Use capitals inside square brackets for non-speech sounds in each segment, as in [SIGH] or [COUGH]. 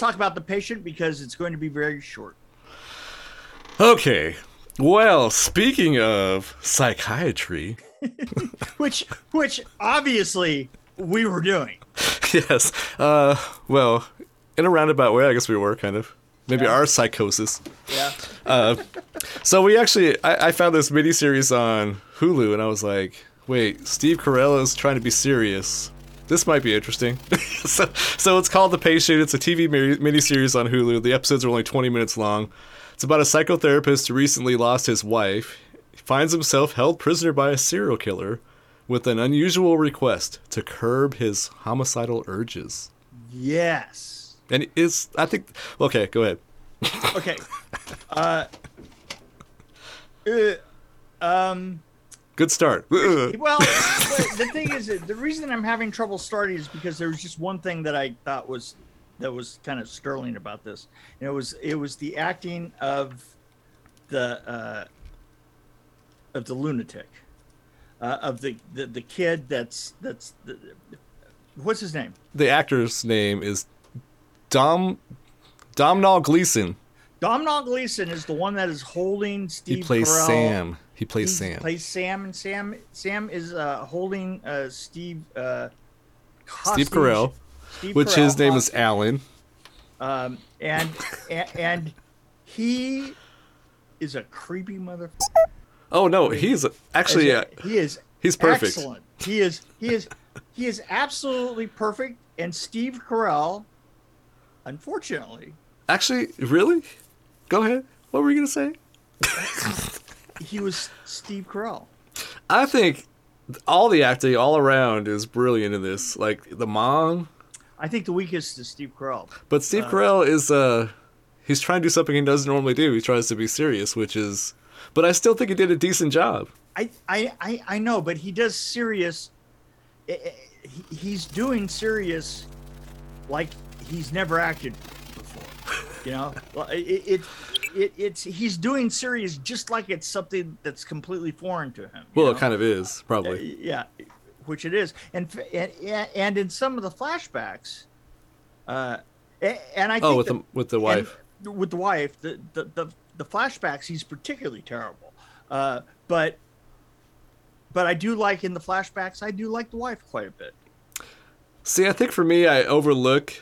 let's talk about the patient because it's going to be very short. Okay. Well, speaking of psychiatry, [LAUGHS] which which obviously we were doing. [LAUGHS] yes. Uh, well, in a roundabout way, I guess we were kind of. Maybe Yeah. our psychosis. Yeah. Uh, so we actually, I, I found this miniseries on Hulu, and I was like, wait, Steve Carell is trying to be serious. This might be interesting. [LAUGHS] so, so it's called The Patient. It's a TV mini- miniseries on Hulu. The episodes are only 20 minutes long. It's about a psychotherapist who recently lost his wife. He finds himself held prisoner by a serial killer with an unusual request to curb his homicidal urges. Yes. And is I think okay, go ahead. Okay. Uh, [LAUGHS] uh, um. Good start. [LAUGHS] Well, the, thing is, the reason I'm having trouble starting is because there was just one thing that I thought was that was kind of sterling about this. And it was it was the acting of the uh, of the lunatic, uh, of the, the the kid that's that's the, what's his name? the actor's name is Dom Domhnall Gleeson. Domhnall Gleeson is the one that is holding Steve. He plays Carell. Sam. He plays Sam. He Sam. Plays Sam, and Sam Sam is uh, holding uh, Steve. Uh, Steve. Carell, Steve which his Carell name is. Alan. Um, and, and and he is a creepy motherfucker. Oh no, he's actually uh, he is. he's perfect. Excellent. He is. He is. He is absolutely perfect. And Steve Carell, unfortunately, actually really. Go ahead. What were you gonna say? [LAUGHS] he was Steve Carell. I think all the acting all around is brilliant in this. Like the mom, I think the weakest is Steve Carell. but Steve Carell is uh he's trying to do something he doesn't normally do. He tries to be serious, which is but I still think he did a decent job. I, I, I, I know, but he does serious. eh, eh, he- He's doing serious, like he's never acted before. You know, Well, it, it, it, it's he's doing serious just like it's something that's completely foreign to him. Well, know? it kind of is, probably. yeah, which it is, and and, and in some of the flashbacks, uh, and I think Oh, with that- the with the wife. with the wife, the, the the the flashbacks, he's particularly terrible. Uh, but but I do like in the flashbacks, I do like the wife quite a bit. See, I think for me, I overlook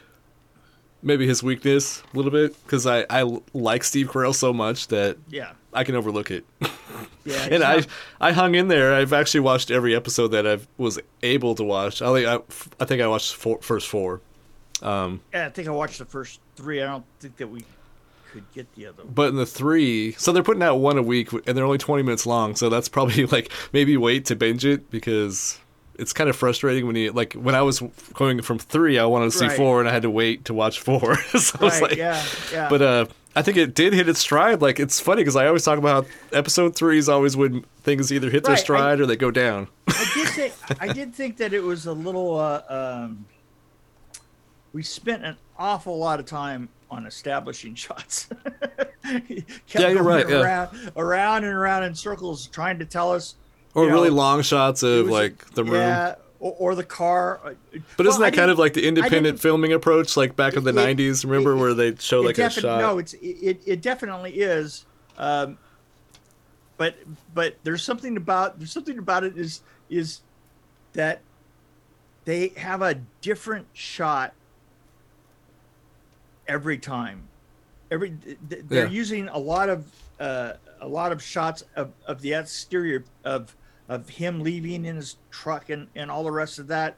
maybe his weakness a little bit because I, I like Steve Carell so much that Yeah, I can overlook it. [LAUGHS] yeah. and I I hung in there. I've actually watched every episode that I was able to watch. I think I, I think I watched four, first four. Um, yeah, I think I watched the first three. I don't think that we could get the other. one. but in the three, so they're putting out one a week, and they're only twenty minutes long. So that's probably [LAUGHS] like maybe wait to binge it because it's kind of frustrating when you like when I was going from three, I wanted to see Right. four, and I had to wait to watch four. [LAUGHS] so Right? like, yeah, yeah. But uh, I think it did hit its stride. Like it's funny because I always talk about episode three is always when things either hit their Right, I- stride or they go down. I did think I did think that it was a little. Uh, um, we spent an awful lot of time on establishing [LAUGHS] shots. Kept Yeah, you're right, yeah. Around, around and around in circles, trying to tell us. Or really know, long shots of was- like the room. Yeah, or, or the car. But isn't that kind of like the independent filming approach, like back in the It- '90s? Remember it- where they show like a shot? No, it's it, it, it definitely is. Um, but but there's something about there's something about it is is that they have a different shot every time. Every th- th- they're Yeah. using a lot of uh, a lot of shots of, of the exterior of of him leaving in his truck and, and all the rest of that.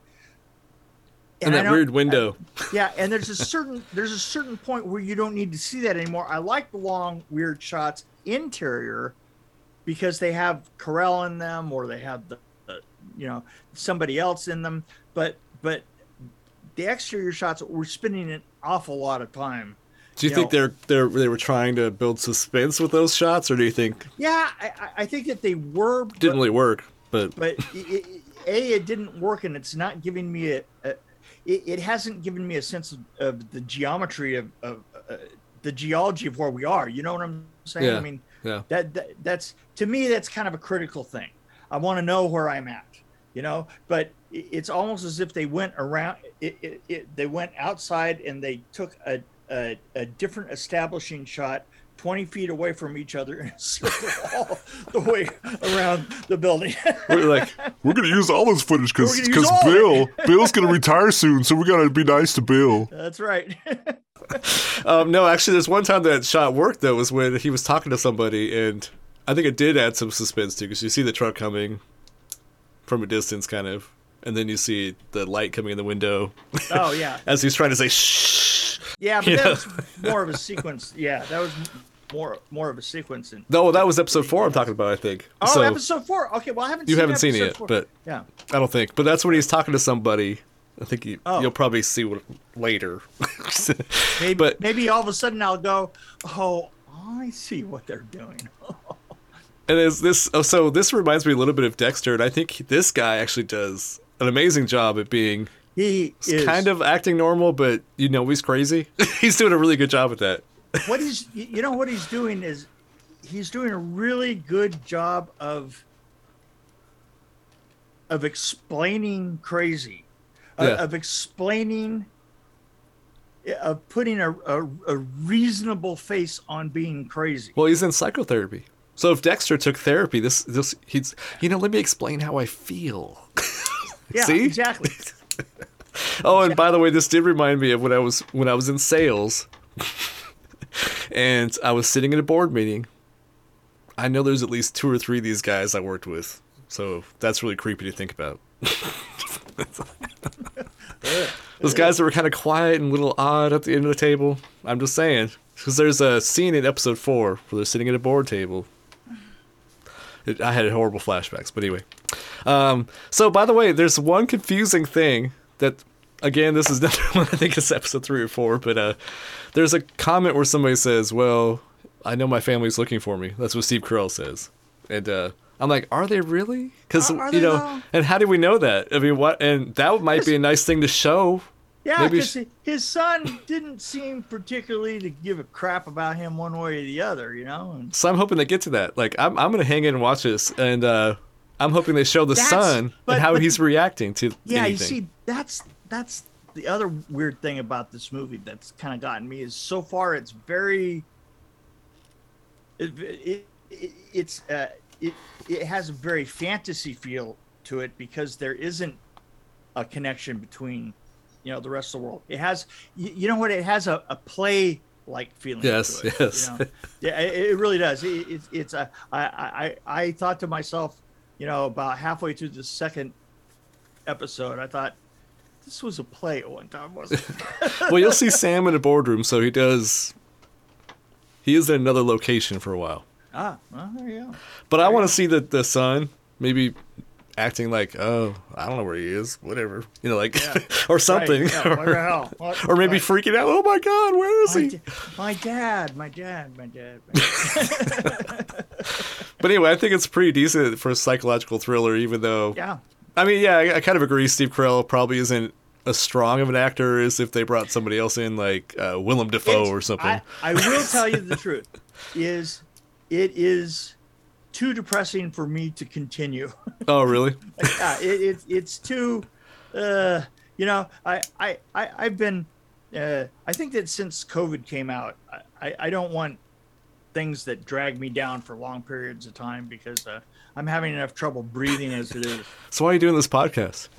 and I that weird window. [LAUGHS] yeah, and there's a certain there's a certain point where you don't need to see that anymore. I like the long weird shots interior because they have Carell in them or they have the, the you know somebody else in them, but but the exterior shots we're spending an awful lot of time. Do you you think know- they're they're they were trying to build suspense with those shots, or do you think Yeah, I, I- think that they were but, didn't really work? But but [LAUGHS] it, a it didn't work and it's not giving me a, a it, it hasn't given me a sense of, of the geometry of, of uh, the geology of where we are you know what i'm saying Yeah, i mean yeah. that, that that's to me that's kind of a critical thing i want to know where i'm at you know. But it's almost as if they went around. It, it, it, they went outside and they took a, a a different establishing shot. 20 feet away from each other and [LAUGHS] circle all the way around the building. We're like, We're gonna use all this footage We're because gonna use all of Bill. [LAUGHS] Bill's gonna retire soon, so we gotta be nice to Bill. That's right. [LAUGHS] um, no, actually, there's one time that shot worked though was when he was talking to somebody, and I think it did add some suspense too, because you see the truck coming from a distance, kind of, and then you see the light coming in the window oh, yeah. as he's trying to say shh. Yeah, but [LAUGHS] You that know? was more of a sequence. Yeah, that was more more of a sequence. In, No, that was episode four. I'm talking about, I think. oh, so episode four. Okay, well, I haven't you seen haven't seen it yet, four. but yeah. I don't think. But that's when he's talking to somebody. I think you, Oh. you'll probably see what later. [LAUGHS] Maybe, but maybe all of a sudden I'll go, oh, I see what they're doing. [LAUGHS] And is this oh, so? This reminds me a little bit of Dexter, and I think this guy actually does an amazing job at being He is kind of acting normal, but you know he's crazy. [LAUGHS] he's doing a really good job at that. [LAUGHS] what he's you know what he's doing is he's doing a really good job of of explaining crazy uh, Yeah. of explaining of putting a, a, a reasonable face on being crazy Well, he's in psychotherapy. So if Dexter took therapy, this this he's you know let me explain how I feel. [LAUGHS] yeah See? exactly Oh, and by the way, this did remind me of when I was when I was in sales, and I was sitting in a board meeting. I know there's at least two or three of these guys I worked with, so that's really creepy to think about. [LAUGHS] Those guys that were kind of quiet and a little odd at the end of the table. I'm just saying, because there's a scene in episode four where they're sitting at a board table. It, I had horrible flashbacks, but anyway. Um, so, by the way, there's one confusing thing that, again, this is [LAUGHS] one. I think it's episode three or four, but uh, there's a comment where somebody says, "Well, I know my family's looking for me." That's what Steve Carell says, and uh, I'm like, "Are they really?" Because are you know, though? and how do we know that? I mean, what? And that might be a nice thing to show. yeah because sh- his son didn't seem particularly to give a crap about him one way or the other you know and So I'm hoping they get to that. Like, I'm I'm gonna hang in and watch this, and uh, I'm hoping they show the That's- son but- and how but- he's reacting to Yeah, anything. you see, that's that's the other weird thing about this movie that's kind of gotten me is so far it's very it, it, it it's uh it it has a very fantasy feel to it because there isn't a connection between you know the rest of the world. It has you, you know what it has a, a play like feeling. Yes, to it, yes. You know? Yeah, it, it really does. It, it's it's a I, I I thought to myself, you know, about halfway through the second episode, I thought this was a play at one time, wasn't it? [LAUGHS] well, you'll see Sam in a boardroom, so he does. He is in another location for a while. ah, well, there you go. But I want to see the the son maybe acting like, oh, I don't know where he is, whatever, you know, like Yeah. [LAUGHS] or something, Right, yeah, hell? [LAUGHS] What- or maybe right. freaking out. Oh my God, where is my, he? da- my dad, my dad, my dad. My dad. But anyway, I think it's pretty decent for a psychological thriller, even though yeah, I mean, yeah, I, I kind of agree. Steve Carell probably isn't as strong of an actor as if they brought somebody else in, like uh, Willem Dafoe It's- or something. I, I will tell you the truth. [LAUGHS] Is it is too depressing for me to continue. oh, really? [LAUGHS] yeah, it, it, it's too, uh, you know, I, I, I, I've been, uh, I think that since COVID came out, I, I don't want things that drag me down for long periods of time because uh, I'm having enough trouble breathing as it is. [LAUGHS] So why are you doing this podcast? [LAUGHS]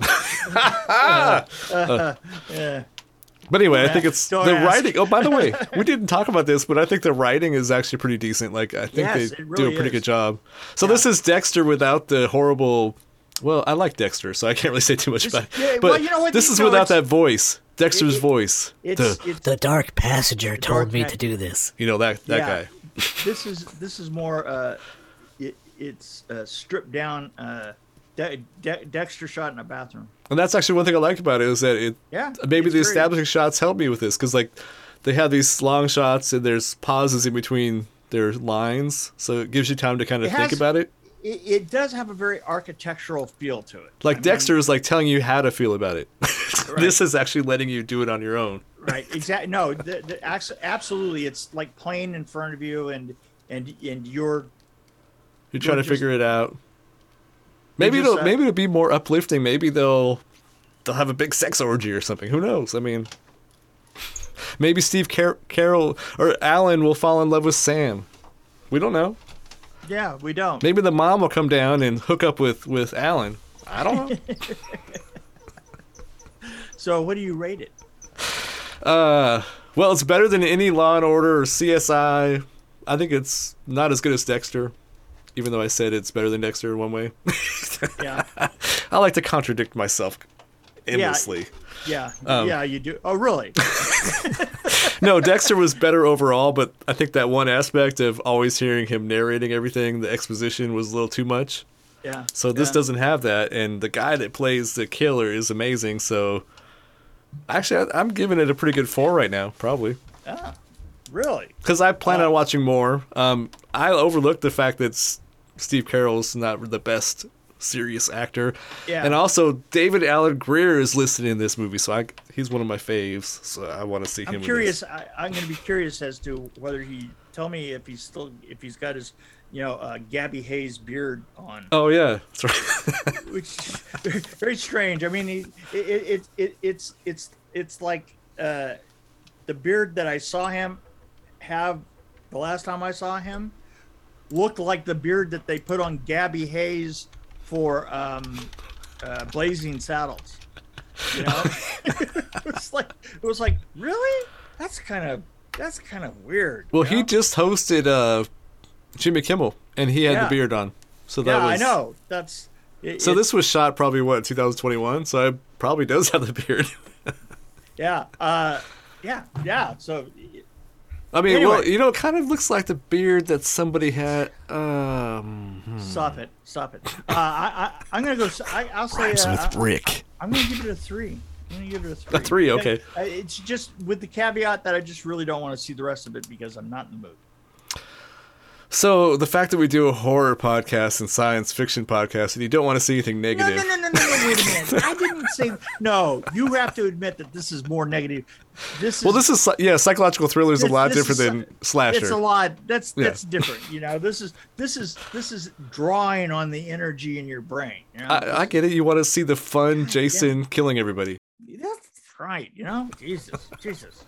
Yeah. But anyway, I think it's don't the ask. writing. Oh, by the way, [LAUGHS] we didn't talk about this, but I think the writing is actually pretty decent. Like I think Yes, they it do a pretty is. good job. So Yeah. this is Dexter without the horrible. Well, I like Dexter, so I can't really say too much This- about it. but well, you know what, this you is know, without that voice, Dexter's it- it- voice. It's, the, it's, The dark passenger dark told me pa- to do this. you know that that yeah. guy. This is this is more uh it, it's uh, stripped down uh De- De- Dexter shot in a bathroom. And that's actually one thing I liked about it is that it Yeah, maybe the great. establishing shots help me with this because like they have these long shots and there's pauses in between their lines, so it gives you time to kind of think about it. It, it does have a very architectural feel to it. Like I mean, Dexter is like telling you how to feel about it. [LAUGHS] this is actually letting you do it on your own. Right? Exactly. No, the, the, absolutely. It's like playing in front of you, and and and you're You're trying to just- figure it out. Maybe just, it'll uh, maybe it'll be more uplifting. Maybe they'll they'll have a big sex orgy or something. Who knows? I mean, maybe Steve Car- Carell or Alan will fall in love with Sam. We don't know. Yeah, we don't. Maybe the mom will come down and hook up with with Alan. I don't know. [LAUGHS] So what do you rate it? Uh, well, it's better than any Law and Order or CSI. I think it's not as good as Dexter, even though I said it's better than Dexter in one way. Yeah, [LAUGHS] I like to contradict myself endlessly. yeah, Um, yeah. You do. Oh, really? [LAUGHS] [LAUGHS] no, Dexter was better overall, but I think that one aspect of always hearing him narrating everything, the exposition was a little too much. Yeah. So this yeah. doesn't have that, and the guy that plays the killer is amazing. So actually, I, I'm giving it a pretty good four right now, probably, Ah, really? because I plan on watching more. Um, I overlooked the fact that Steve Carell's not the best serious actor, Yeah. and also David Alan Grier is listed in this movie, so I, he's one of my faves. So I want to see him. I'm in curious. I, I'm going to be curious as to whether he tell me if he's still if he's got his you know uh, Gabby Hayes beard on, Oh yeah, that's right. [LAUGHS] which very strange. I mean, it, it, it, it it's it's it's like uh, the beard that I saw him have the last time I saw him looked like the beard that they put on Gabby Hayes for um, uh, Blazing Saddles. You know, [LAUGHS] it was like it was like really. That's kind of that's kind of weird. Well, you he just hosted uh, Jimmy Kimmel, and he had Yeah. the beard on. So that yeah, was. I know. That's it, So it- this was shot probably what 2021. So I probably does have the beard. [LAUGHS] yeah, uh, yeah, yeah. So I mean, well, you know, it kind of looks like the beard that somebody had. Um, hmm. stop it, stop it. Uh, I, I I'm gonna go. I, will say uh, I- Rick. I'm gonna give it a three. I'm gonna give it a three. A three, okay. It's just with the caveat that I just really don't want to see the rest of it because I'm not in the mood. So the fact that we do a horror podcast and science fiction podcast, and you don't want to see anything negative. no, no, no, no, no. Wait a minute. I didn't say no. You have to admit that this is more negative. This is Well, this is yeah, psychological thriller is a lot different is- than slasher. It's a lot. That's Yeah. that's different. You know, this is this is this is drawing on the energy in your brain. You know? I, I get it. You want to see the fun Jason killing everybody. That's right. You know, Jesus, Jesus.